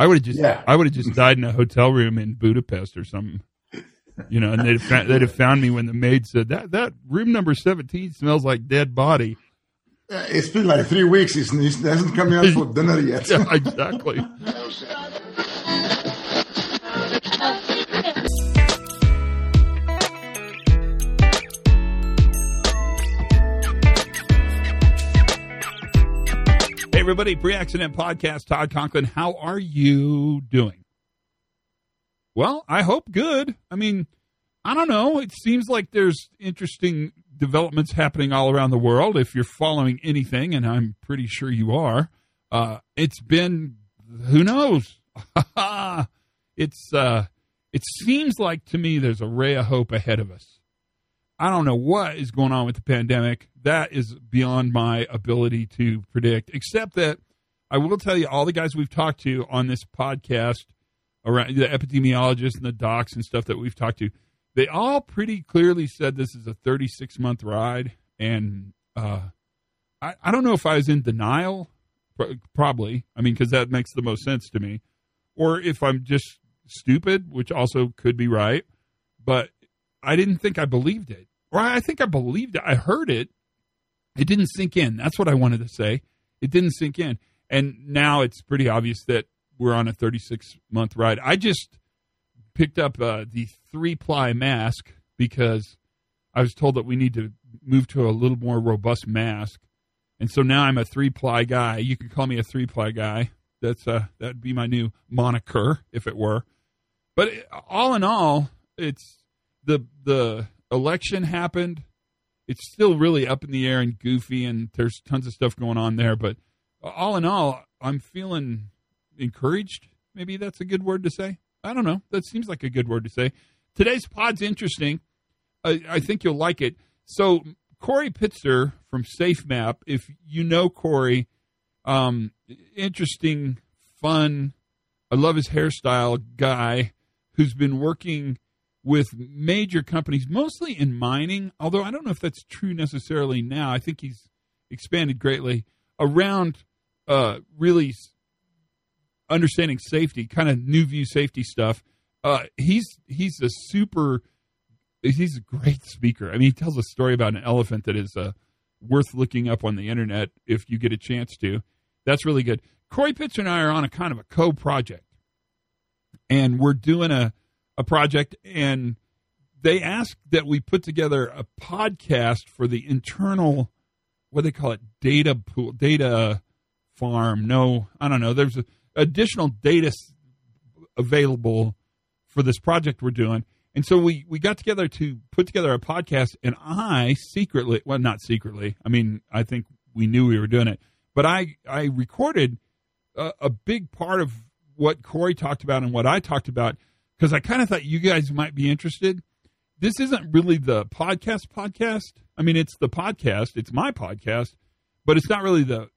I would have just Yeah. I would have just died in a hotel room in Budapest or something. You know, and they'd have, found, they'd have found me when the maid said that that room number seventeen smells like dead body. Uh, It's been like three weeks. He's, he hasn't come out for dinner yet. Yeah, exactly. Everybody, Pre Accident Podcast, Todd Conklin. How are you doing? Well, I hope good. I mean, I don't know. It seems like there's interesting developments happening all around the world. If you're following anything, and I'm pretty sure you are, uh, it's been, who knows? it's, uh, it seems like to me there's a ray of hope ahead of us. I don't know what is going on with the pandemic. That is beyond my ability to predict, except that I will tell you all the guys we've talked to on this podcast around the epidemiologists and the docs and stuff that we've talked to, they all pretty clearly said this is a 36 month ride. And uh, I, I don't know if I was in denial, probably. I mean, because that makes the most sense to me. Or if I'm just stupid, which also could be right. But I didn't think I believed it. Or I think I believed it. I heard it. It didn't sink in. That's what I wanted to say. It didn't sink in. And now it's pretty obvious that we're on a 36 month ride. I just picked up uh, the three ply mask because I was told that we need to move to a little more robust mask. And so now I'm a three ply guy. You can call me a three ply guy. That's uh, that'd be my new moniker if it were. But all in all, it's the the election happened. It's still really up in the air and goofy, and there's tons of stuff going on there. But all in all, I'm feeling encouraged. Maybe that's a good word to say. I don't know. That seems like a good word to say. Today's pod's interesting. I, I think you'll like it. So Corey Pitzer from SafeMap, if you know Corey, um, interesting, fun. I love his hairstyle guy who's been working with major companies, mostly in mining. Although I don't know if that's true necessarily now. I think he's expanded greatly around uh, really understanding safety, kind of new view safety stuff. Uh, he's he's a super he's a great speaker. I mean, he tells a story about an elephant that is uh, worth looking up on the internet if you get a chance to. That's really good. Corey Pitzer and I are on a kind of a co project, and we're doing a a project, and they asked that we put together a podcast for the internal what they call it data pool data farm. No, I don't know. There's additional data available for this project we're doing. And so we, we got together to put together a podcast, and I secretly, well, not secretly, I mean, I think we knew we were doing it, but I, I recorded a, a big part of what Corey talked about and what I talked about because I kind of thought you guys might be interested. This isn't really the podcast podcast. I mean, it's the podcast, it's my podcast, but it's not really the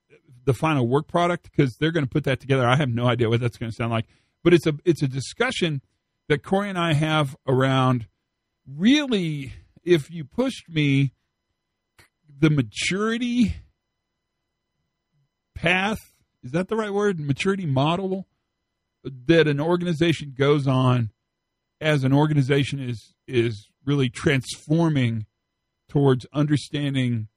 the final work product because they're going to put that together. I have no idea what that's going to sound like, but it's a it's a discussion that Corey and I have around really if you pushed me the maturity path is that the right word maturity model that an organization goes on as an organization is is really transforming towards understanding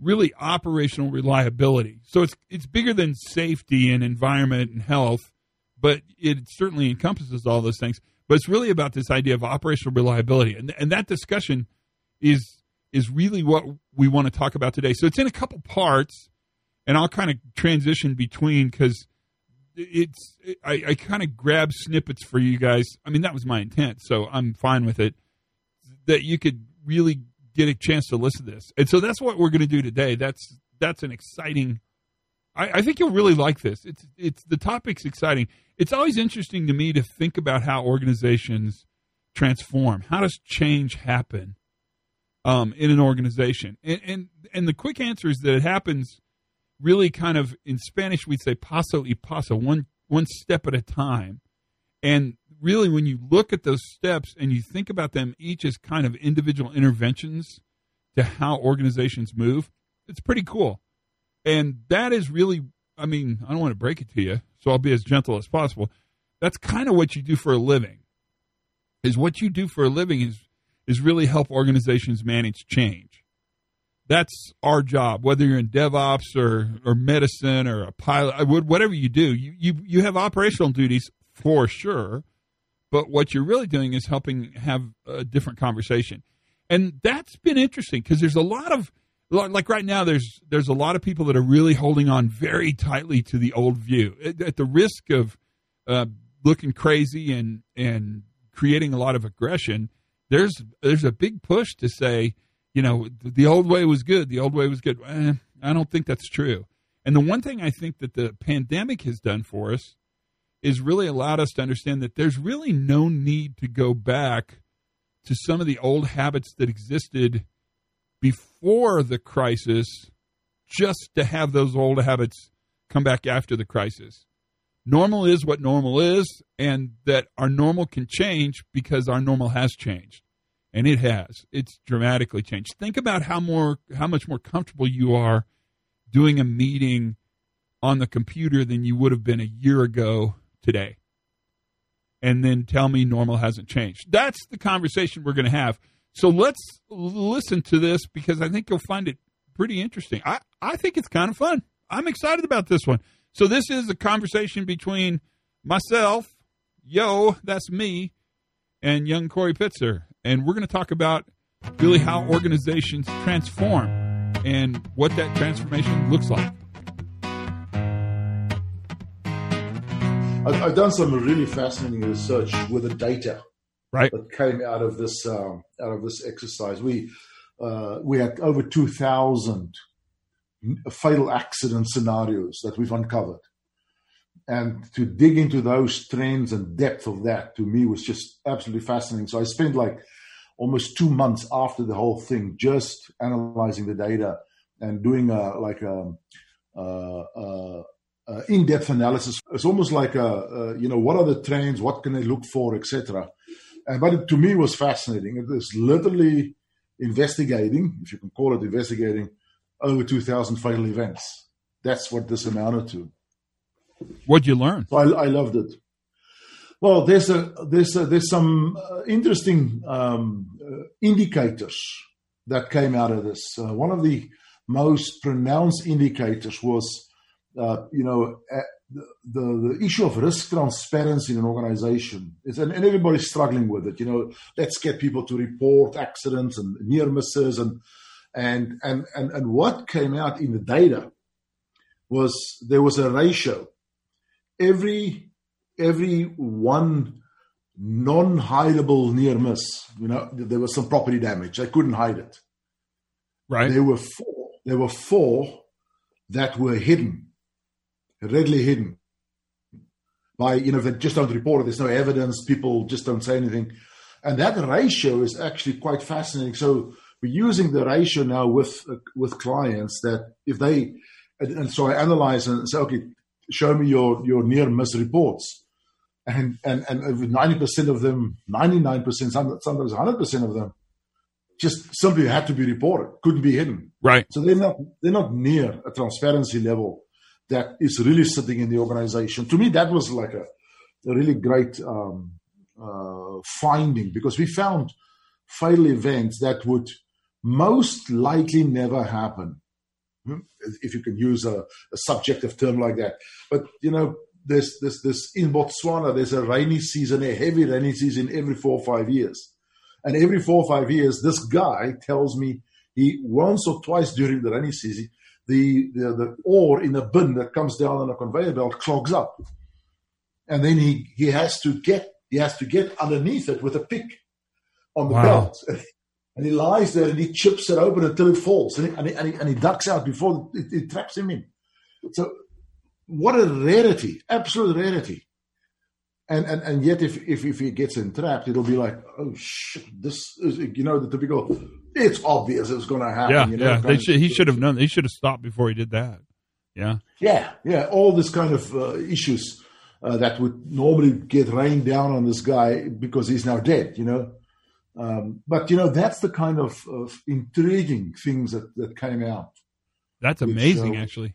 really operational reliability. So it's it's bigger than safety and environment and health, but it certainly encompasses all those things. But it's really about this idea of operational reliability, and and that discussion is is really what we want to talk about today. So it's in a couple parts, and I'll kind of transition between because it's I, I kind of grab snippets for you guys. I mean that was my intent, so I'm fine with it. That you could really get a chance to listen to this, and so that's what we're going to do today. That's that's an exciting. I, I think you'll really like this. It's it's the topic's exciting. It's always interesting to me to think about how organizations transform. How does change happen um, in an organization? And, and and the quick answer is that it happens really kind of in Spanish we'd say paso y paso, one one step at a time. And really when you look at those steps and you think about them each as kind of individual interventions to how organizations move, it's pretty cool. And that is really I mean, I don't want to break it to you, so I'll be as gentle as possible. That's kind of what you do for a living. Is what you do for a living is is really help organizations manage change. That's our job. Whether you're in DevOps or or medicine or a pilot, whatever you do, you you you have operational duties for sure. But what you're really doing is helping have a different conversation, and that's been interesting because there's a lot of like right now there's there's a lot of people that are really holding on very tightly to the old view at, at the risk of uh, looking crazy and and creating a lot of aggression there's there's a big push to say you know the old way was good the old way was good eh, i don't think that's true and the one thing i think that the pandemic has done for us is really allowed us to understand that there's really no need to go back to some of the old habits that existed before the crisis just to have those old habits come back after the crisis. Normal is what normal is, and that our normal can change because our normal has changed. And it has. It's dramatically changed. Think about how more how much more comfortable you are doing a meeting on the computer than you would have been a year ago today. And then tell me normal hasn't changed. That's the conversation we're going to have. So let's listen to this because I think you'll find it pretty interesting. I, I think it's kind of fun. I'm excited about this one. So this is a conversation between myself, yo, that's me, and young Corey Pitzer. And we're going to talk about really how organizations transform and what that transformation looks like. I've done some really fascinating research with the data right. that came out of this um, out of this exercise. We uh, we had over two thousand fatal accident scenarios that we've uncovered, and to dig into those trends and depth of that to me was just absolutely fascinating. So I spent like almost two months after the whole thing just analyzing the data and doing a, like a, a, a uh, in-depth analysis. It's almost like a, a, you know what are the trends, what can they look for, etc. And but it, to me, was fascinating. It was literally investigating, if you can call it investigating, over 2,000 fatal events. That's what this amounted to. What'd you learn? So I, I loved it. Well, there's a there's a, there's some uh, interesting um, uh, indicators that came out of this. Uh, one of the most pronounced indicators was, uh, you know, the, the, issue of risk transparency in an organization is, and, and, everybody's struggling with it. You know, let's get people to report accidents and near misses and, and, and, and, and what came out in the data was there was a ratio. Every, every one non-hideable near miss, you know, there was some property damage. They couldn't hide it. Right. There were four, there were four that were hidden readily hidden by, you know, they just don't report it, there's no evidence, people just don't say anything. And that ratio is actually quite fascinating. So we're using the ratio now with uh, with clients that if they, and, and, so I analyze and say, okay, show me your, your near miss reports. And, and, and 90% of them, 99%, sometimes 100% of them, just simply had to be reported, couldn't be hidden. Right. So they're not, they're not near a transparency level that is really sitting in the organization. To me, that was like a, a really great um, uh, finding because we found fatal events that would most likely never happen. Hmm? If you can use a, a subjective term like that, but you know, there's this this in Botswana, there's a rainy season, a heavy rainy season every four or five years, and every four or five years, this guy tells me he once or twice during the rainy season the, the, the ore in a bin that comes down on a conveyor belt clogs up. And then he, he has to get he has to get underneath it with a pick on the wow. belt. And he lies there and he chips it open until it falls. And he, and he, and he, and he ducks out before it, it, traps him in. So, what a rarity, absolute rarity. And, and, and yet, if, if, if he gets entrapped, it'll be like, oh, shit, this is, you know, the typical it's obvious it's going to happen. Yeah, you know, yeah. They should, he should have known. He should have stopped before he did that. Yeah, yeah, yeah. All this kind of uh, issues uh, that would normally get rained down on this guy because he's now dead. You know, um, but you know that's the kind of, of intriguing things that, that came out. That's amazing, which, uh, actually.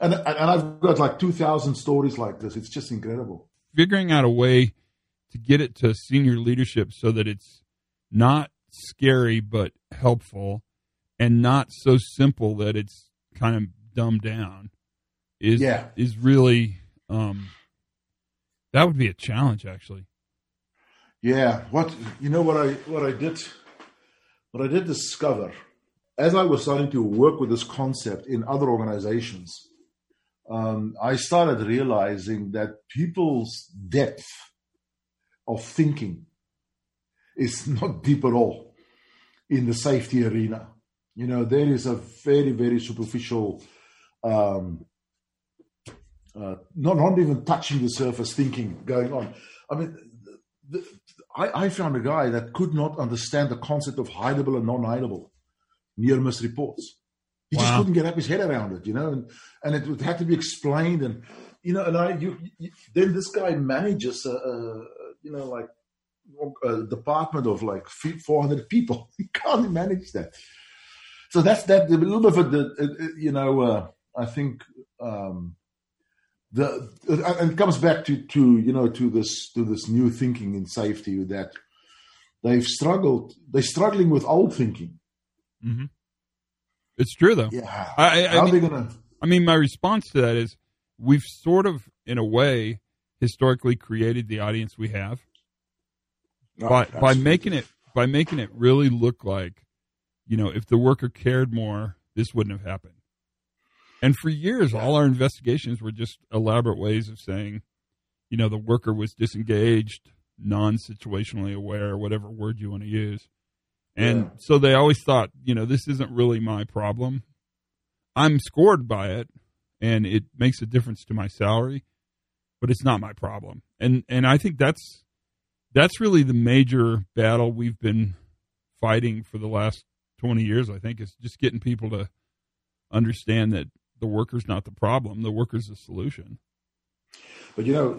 And, and I've got like 2,000 stories like this. It's just incredible. Figuring out a way to get it to senior leadership so that it's not scary but helpful and not so simple that it's kind of dumbed down is Yeah. is really um that would be a challenge actually. Yeah, what you know what I what I did what I did discover as I was starting to work with this concept in other organizations, um, I started realizing that people's depth of thinking is not deep at all in the safety arena. You know, there is a very very superficial. Um, uh, not not even touching the surface thinking going on. I mean, the, I, I, found a guy that could not understand the concept of hideable and non-hideable near miss reports. He wow. just couldn't get up his head around it, you know, and, and it would have to be explained. And, you know, and I, you, you then this guy manages, a, a, you know, like a department of like 400 people. He can't manage that. So that's that, a little bit of the, you know, uh, I think, um, the and it comes back to to you know to this to this new thinking in safety that they've struggled they're struggling with old thinking. Mm-hmm. it's true though. Yeah. I, I, how I mean, they gonna i mean my response to that is we've sort of in a way historically created the audience we have. Oh, by by making it by making it really look like you know if the worker cared more this wouldn't have happened and for years, all our investigations were just elaborate ways of saying, you know, the worker was disengaged, non situationally aware, whatever word you want to use. And yeah. so they always thought, you know, this isn't really my problem. I'm scored by it and it makes a difference to my salary, but it's not my problem. And and I think that's that's really the major battle we've been fighting for the last 20 years, I think, is just getting people to understand that the worker's not the problem; the worker's the solution. But you know,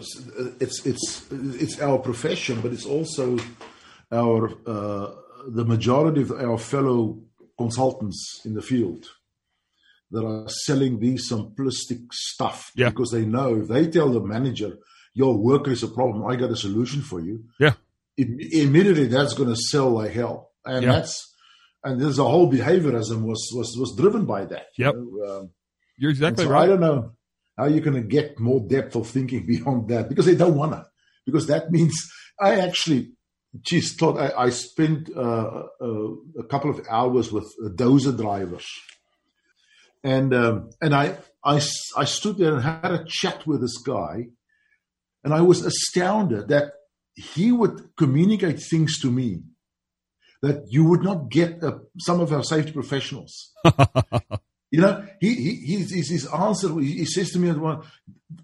it's it's it's our profession, but it's also our uh, the majority of our fellow consultants in the field that are selling these simplistic stuff yeah. because they know if they tell the manager your worker is a problem, I got a solution for you. Yeah, immediately that's going to sell like hell, and yeah. that's and there's a whole behaviorism was was was driven by that. Yep. You know? um, you're exactly so right. I don't know how you're going to get more depth of thinking beyond that because they don't want to. Because that means I actually, geez, thought I, I spent uh, uh, a couple of hours with dozer drivers, and um, and I, I I stood there and had a chat with this guy, and I was astounded that he would communicate things to me that you would not get uh, some of our safety professionals. You know, he, he his, his answer, he says to me,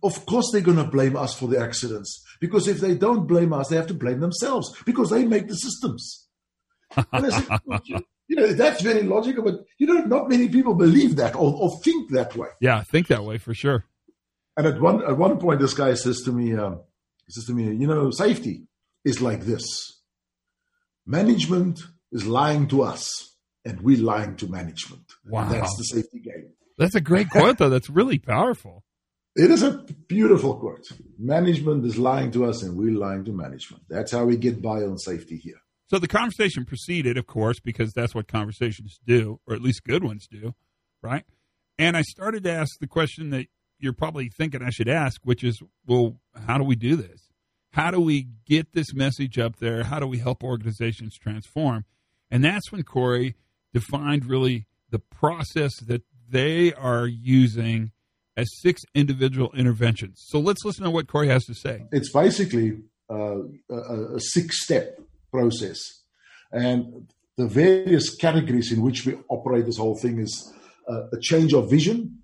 of course they're going to blame us for the accidents. Because if they don't blame us, they have to blame themselves because they make the systems. Said, you know, that's very logical, but you know, not many people believe that or, or think that way. Yeah, think that way for sure. And at one at one point, this guy says to me, um, he says to me, you know, safety is like this. Management is lying to us and we're lying to management. Wow. That's the safety game. That's a great quote, though. That's really powerful. It is a beautiful quote. Management is lying to us and we're lying to management. That's how we get by on safety here. So the conversation proceeded, of course, because that's what conversations do, or at least good ones do, right? And I started to ask the question that you're probably thinking I should ask, which is, well, how do we do this? How do we get this message up there? How do we help organizations transform? And that's when Corey defined really the process that they are using as six individual interventions. So let's listen to what Corey has to say. It's basically uh, a, a six step process. And the various categories in which we operate this whole thing is uh, a change of vision,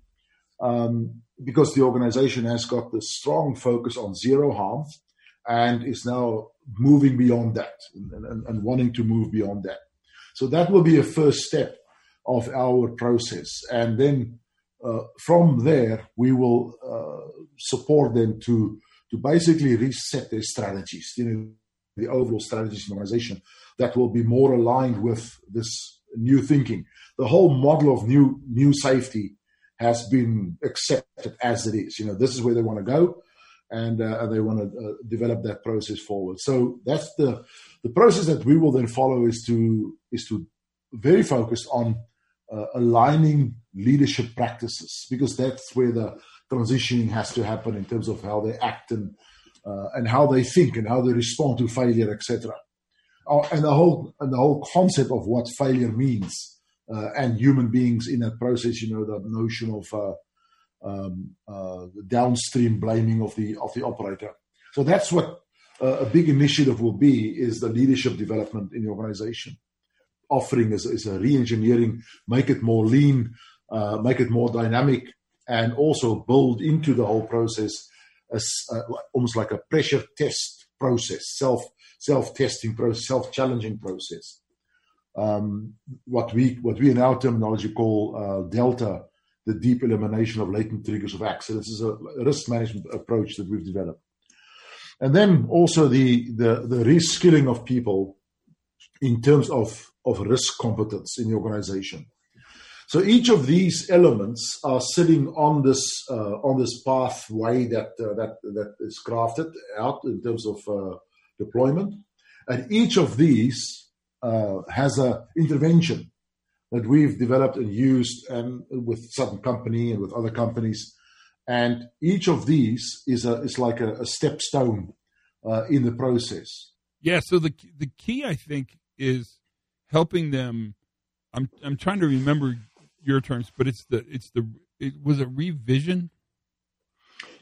um, because the organization has got the strong focus on zero harm and is now moving beyond that and, and, and wanting to move beyond that. So that will be a first step of our process. And then uh, from there, we will uh, support them to, to basically reset their strategies, you know, the overall strategies in organization that will be more aligned with this new thinking. The whole model of new, new safety has been accepted as it is. You know, this is where they want to go, and, uh, they want to uh, develop that process forward. So that's the the process that we will then follow is to is to very focused on uh, aligning leadership practices because that's where the transitioning has to happen in terms of how they act and uh, and how they think and how they respond to failure, etc. Oh, and the whole and the whole concept of what failure means uh, and human beings in that process. You know, the notion of uh, um, uh, downstream blaming of the of the operator. So that's what uh, a big initiative will be: is the leadership development in the organization. Offering is, is a re-engineering, make it more lean, uh, make it more dynamic, and also build into the whole process as uh, almost like a pressure test process, self self testing process, self challenging process. Um, what we what we in our terminology call uh, delta, the deep elimination of latent triggers of accidents, is a risk management approach that we've developed. And then also the the, the reskilling of people in terms of of risk competence in the organization. So each of these elements are sitting on this uh, on this pathway that uh, that that is crafted out in terms of uh, deployment, and each of these uh, has a intervention that we've developed and used, and with some company and with other companies, and each of these is a is like a, a stepstone uh, in the process. Yeah. So the the key, I think, is helping them. I'm I'm trying to remember your terms, but it's the it's the it was a revision.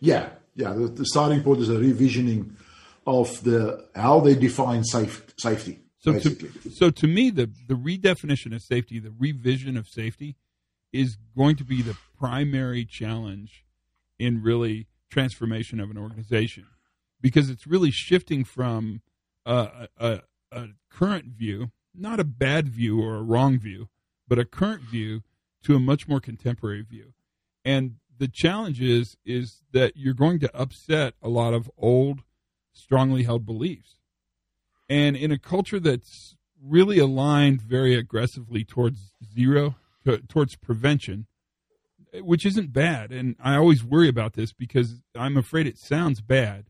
Yeah, yeah. The, the starting point is a revisioning of the how they define safe, safety. So basically. to, so to me, the the redefinition of safety, the revision of safety, is going to be the primary challenge in really transformation of an organization because it's really shifting from a, a, a current view, not a bad view or a wrong view, but a current view to a much more contemporary view. And the challenge is is that you're going to upset a lot of old, strongly held beliefs. And in a culture that's really aligned very aggressively towards zero, to, towards prevention, which isn't bad. And I always worry about this because I'm afraid it sounds bad,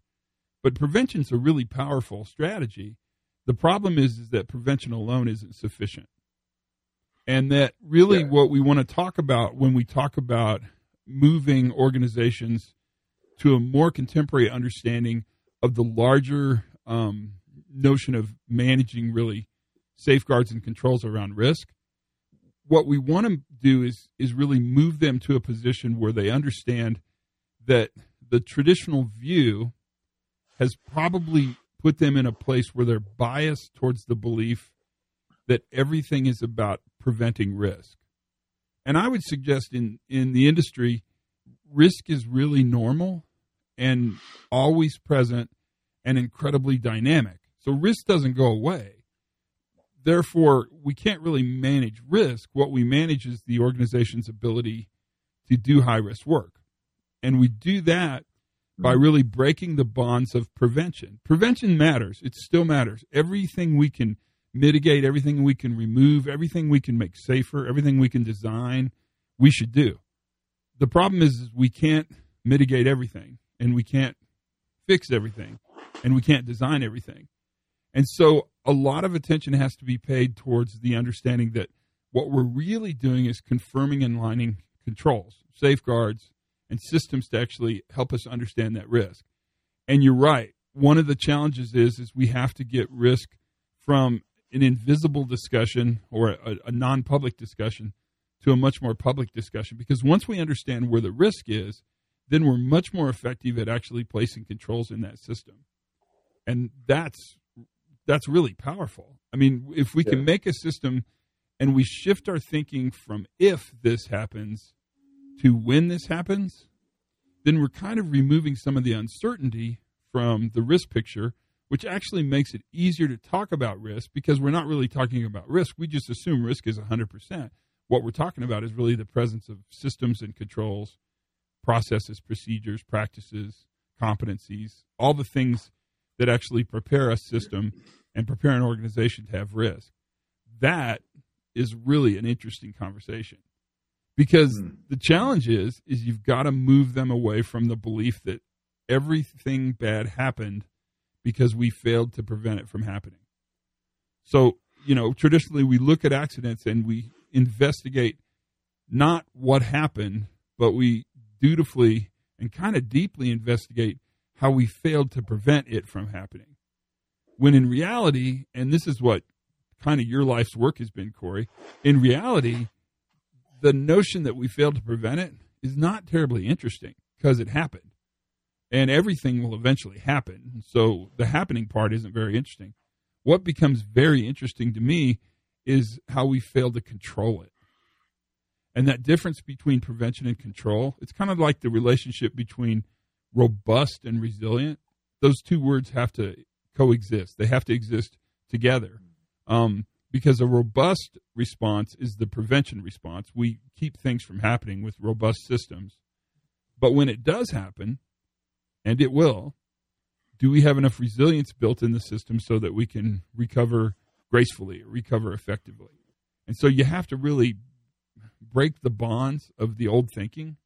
but prevention's a really powerful strategy. The problem is, is that prevention alone isn't sufficient and that really yeah. what we want to talk about when we talk about moving organizations to a more contemporary understanding of the larger um, notion of managing really safeguards and controls around risk what we want to do is is really move them to a position where they understand that the traditional view has probably put them in a place where they're biased towards the belief that everything is about preventing risk. And I would suggest in, in the industry, risk is really normal and always present and incredibly dynamic. So risk doesn't go away. Therefore, we can't really manage risk. What we manage is the organization's ability to do high risk work. And we do that by mm-hmm. really breaking the bonds of prevention. Prevention matters. It still matters. Everything we can mitigate, everything we can remove, everything we can make safer, everything we can design, we should do. The problem is, is we can't mitigate everything and we can't fix everything and we can't design everything. And so a lot of attention has to be paid towards the understanding that what we're really doing is confirming and lining controls, safeguards, and systems to actually help us understand that risk. And you're right. One of the challenges is is we have to get risk from an invisible discussion or a, a non public discussion to a much more public discussion. Because once we understand where the risk is, then we're much more effective at actually placing controls in that system. And that's that's really powerful. I mean, if we yeah. can make a system and we shift our thinking from if this happens to when this happens, then we're kind of removing some of the uncertainty from the risk picture which actually makes it easier to talk about risk because we're not really talking about risk. We just assume risk is 100%. What we're talking about is really the presence of systems and controls, processes, procedures, practices, competencies, all the things that actually prepare a system and prepare an organization to have risk. That is really an interesting conversation because mm. the challenge is is you've got to move them away from the belief that everything bad happened because we failed to prevent it from happening. So, you know, traditionally we look at accidents and we investigate not what happened, but we dutifully and kind of deeply investigate how we failed to prevent it from happening. When in reality, and this is what kind of your life's work has been, Corey, in reality, the notion that we failed to prevent it is not terribly interesting because it happened. And everything will eventually happen. So the happening part isn't very interesting. What becomes very interesting to me is how we failed to control it. And that difference between prevention and control, it's kind of like the relationship between robust and resilient. Those two words have to coexist, they have to exist together. Um, because a robust response is the prevention response. We keep things from happening with robust systems. But when it does happen, and it will, do we have enough resilience built in the system so that we can recover gracefully, recover effectively? And so you have to really break the bonds of the old thinking,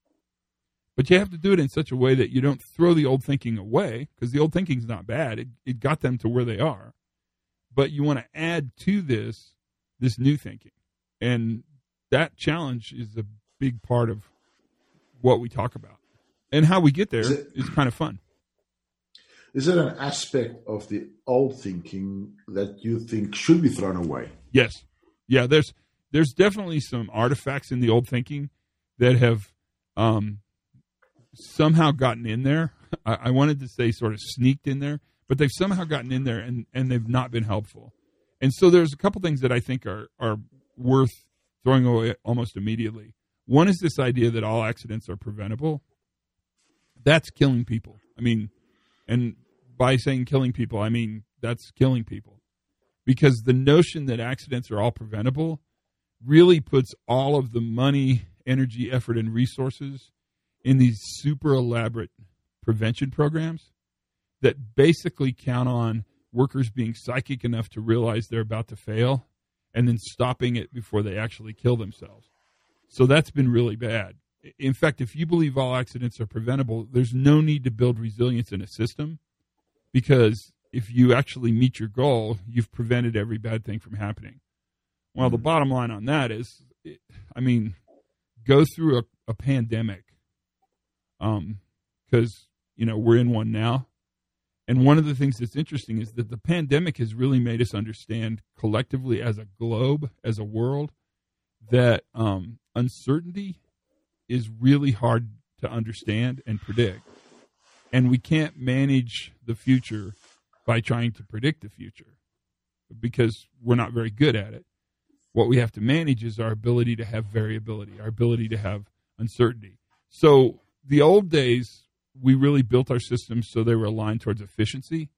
but you have to do it in such a way that you don't throw the old thinking away because the old thinking is not bad. It, it got them to where they are. But you want to add to this this new thinking. And that challenge is a big part of what we talk about. And how we get there is, it, is kind of fun. Is there an aspect of the old thinking that you think should be thrown away? Yes. Yeah, there's there's definitely some artifacts in the old thinking that have um, somehow gotten in there. I, I, wanted to say sort of sneaked in there, but they've somehow gotten in there and, and they've not been helpful. And so there's a couple things that I think are, are worth throwing away almost immediately. One is this idea that all accidents are preventable. That's killing people. I mean, and by saying killing people, I mean that's killing people. Because the notion that accidents are all preventable really puts all of the money, energy, effort, and resources in these super elaborate prevention programs that basically count on workers being psychic enough to realize they're about to fail and then stopping it before they actually kill themselves. So that's been really bad. In fact, if you believe all accidents are preventable, there's no need to build resilience in a system because if you actually meet your goal, you've prevented every bad thing from happening. Well, the mm-hmm. bottom line on that is, I mean, go through a, a pandemic, um, because you know we're in one now, and one of the things that's interesting is that the pandemic has really made us understand collectively as a globe, as a world, that um, uncertainty is really hard to understand and predict, and we can't manage the future by trying to predict the future because we're not very good at it. What we have to manage is our ability to have variability, our ability to have uncertainty. So the old days, we really built our systems so they were aligned towards efficiency,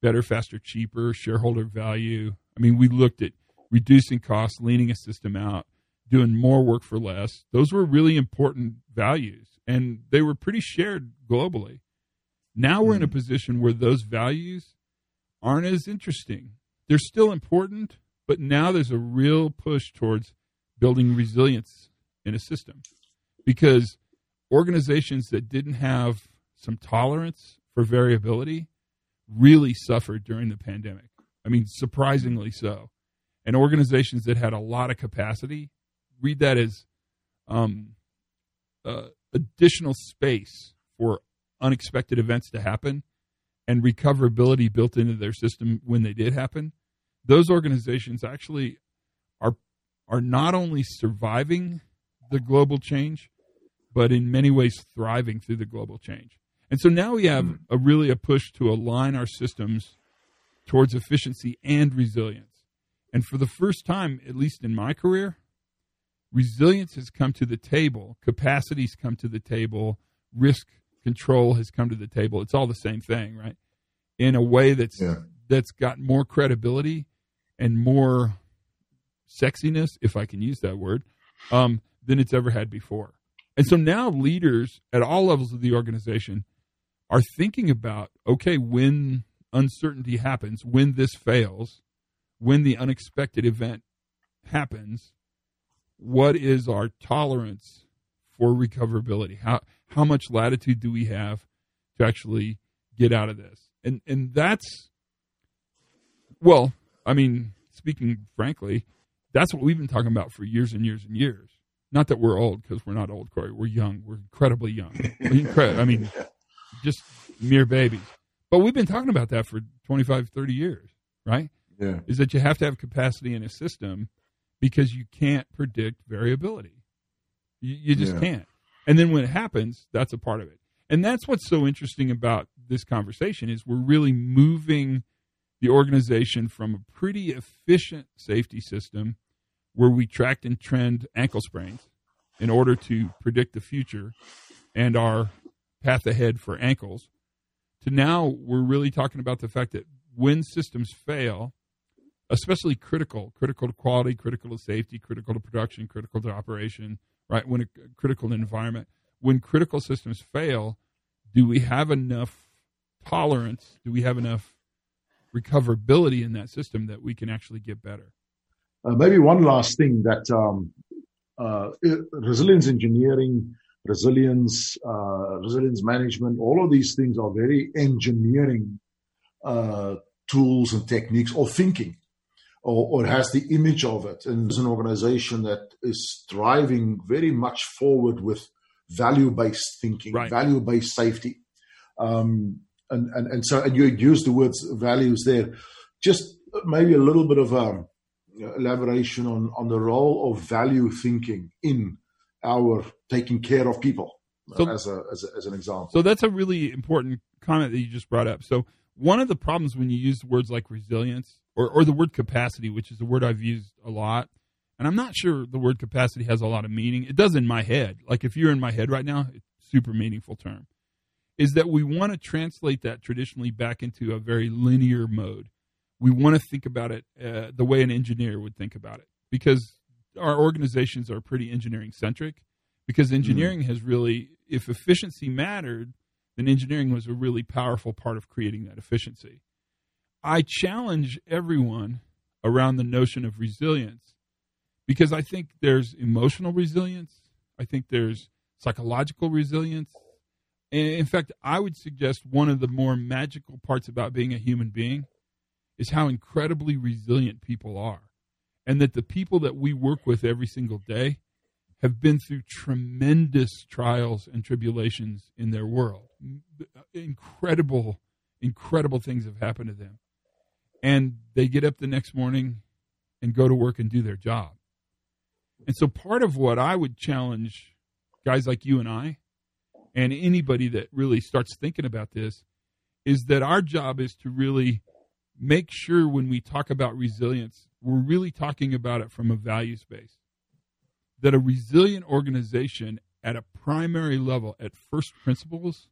better, faster, cheaper, shareholder value. I mean, we looked at reducing costs, leaning a system out, doing more work for less. Those were really important values, and they were pretty shared globally. Now we're in a hmm. position where those values aren't as interesting. They're still important, but now there's a real push towards building resilience in a system because organizations that didn't have some tolerance for variability really suffered during the pandemic. I mean, surprisingly so. And organizations that had a lot of capacity, read that as um, uh, additional space for unexpected events to happen and recoverability built into their system when they did happen those organizations actually are are not only surviving the global change, but in many ways thriving through the global change. And so now we have a really a push to align our systems towards efficiency and resilience. And for the first time, at least in my career, resilience has come to the table, capacities come to the table, risk control has come to the table. It's all the same thing, right? In a way that's yeah. that's got more credibility and more sexiness, if I can use that word, um, than it's ever had before. And so now leaders at all levels of the organization are thinking about okay, when uncertainty happens, when this fails, when the unexpected event happens, what is our tolerance for recoverability? How how much latitude do we have to actually get out of this? And and that's well, I mean, speaking frankly, that's what we've been talking about for years and years and years. Not that we're old because we're not old, Corey. We're young. We're incredibly young. We're I mean, just mere babies. But we've been talking about that for 25, 30 years, right? Yeah. Is that you have to have capacity in a system because you can't predict variability. You, you just Yeah. can't. And then when it happens, that's a part of it. And that's what's so interesting about this conversation is we're really moving the organization from a pretty efficient safety system where we tracked and trend ankle sprains in order to predict the future and our path ahead for ankles to now we're really talking about the fact that when systems fail, especially critical, critical to quality, critical to safety, critical to production, critical to operation, right? When a critical environment, when critical systems fail, do we have enough tolerance? Do we have enough recoverability in that system that we can actually get better? Uh, maybe one last thing that um, uh, resilience engineering, resilience, uh, resilience management, all of these things are very engineering uh, tools and techniques or thinking, or, or has the image of it. And there's an organization that is driving very much forward with value-based thinking, Right. value-based safety. Um, and, and, and so, and you use the words values there. Just maybe a little bit of um, elaboration on, on the role of value thinking in our taking care of people So- as, a, as, a, as an example. So that's a really important comment that you just brought up. So one of the problems when you use words like resilience or, or the word capacity, which is a word I've used a lot, and I'm not sure the word capacity has a lot of meaning. It does in my head. Like if you're in my head right now, it's a super meaningful term. Is that we want to translate that traditionally back into a very linear mode. We want to think about it uh, the way an engineer would think about it because our organizations are pretty engineering centric because mm-hmm. engineering has really if efficiency mattered then engineering was a really powerful part of creating that efficiency. I challenge everyone around the notion of resilience because i think there's emotional resilience i think there's psychological resilience. And in fact i would suggest one of the more magical parts about being a human being is how incredibly resilient people are and that the people that we work with every single day have been through tremendous trials and tribulations in their world. Incredible, incredible things have happened to them. And they get up the next morning and go to work and do their job. And so, part of what I would challenge guys like you and I, and anybody that really starts thinking about this, is that our job is to really make sure when we talk about resilience, we're really talking about it from a value space that a resilient organization at a primary level, at first principles,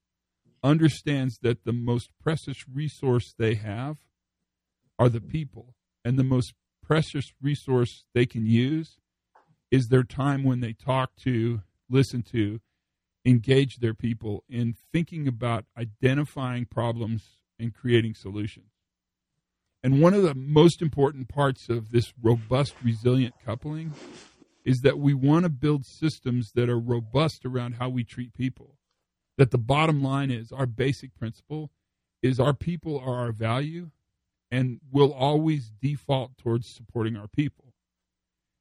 understands that the most precious resource they have are the people. And the most precious resource they can use is their time when they talk to, listen to, engage their people in thinking about identifying problems and creating solutions. And one of the most important parts of this robust, resilient coupling is that we want to build systems that are robust around how we treat people. That the bottom line is our basic principle is our people are our value and we'll always default towards supporting our people.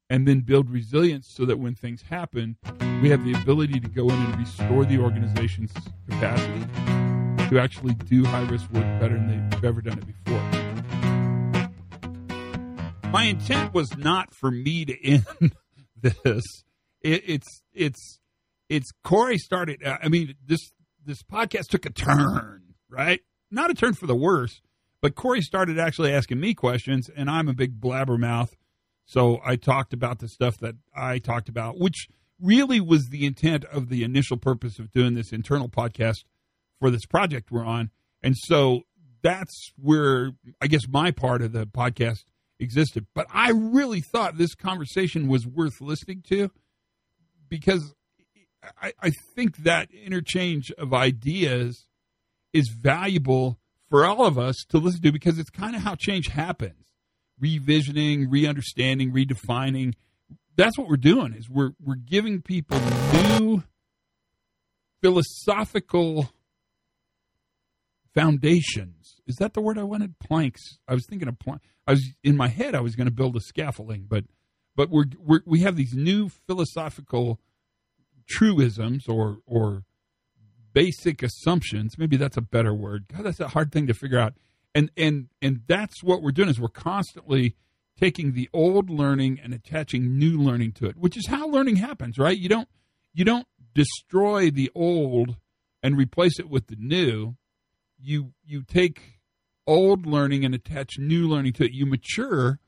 And then build resilience so that when things happen, we have the ability to go in and restore the organization's capacity to actually do high risk work better than they've ever done it before. My intent was not for me to end this. It, it's it's it's Corey started. uh, I mean, this this podcast took a turn, right? Not a turn for the worse, but Corey started actually asking me questions, and I'm a big blabbermouth, so I talked about the stuff that I talked about, which really was the intent of the initial purpose of doing this internal podcast for this project we're on, and so that's where I guess my part of the podcast existed. But I really thought this conversation was worth listening to because I, I think that interchange of ideas is valuable for all of us to listen to because it's kind of how change happens revisioning, re understanding, redefining. that's what we're doing is we're we're giving people new philosophical foundations. Is that the word I wanted? Planks. I was thinking of plank. I was in my head. I was going to build a scaffolding, but but we're, we're we have these new philosophical truisms or or basic assumptions. Maybe that's a better word. God, that's a hard thing to figure out. And and and that's what we're doing is we're constantly taking the old learning and attaching new learning to it, which is how learning happens, right? You don't you don't destroy the old and replace it with the new. You you take old learning and attach new learning to it. You mature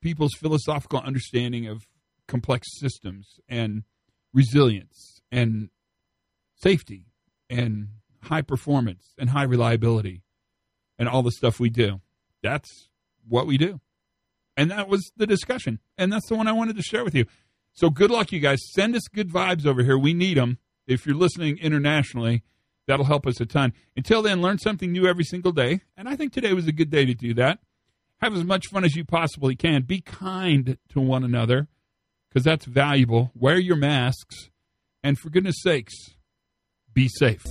people's philosophical understanding of complex systems and resilience and safety and high performance and high reliability and all the stuff we do. That's what we do. And that was the discussion. And that's the one I wanted to share with you. So good luck, you guys. Send us good vibes over here. We need them. If you're listening internationally, that'll help us a ton. Until then, learn something new every single day. And I think today was a good day to do that. Have as much fun as you possibly can. Be kind to one another because that's valuable. Wear your masks. And for goodness sakes, be safe.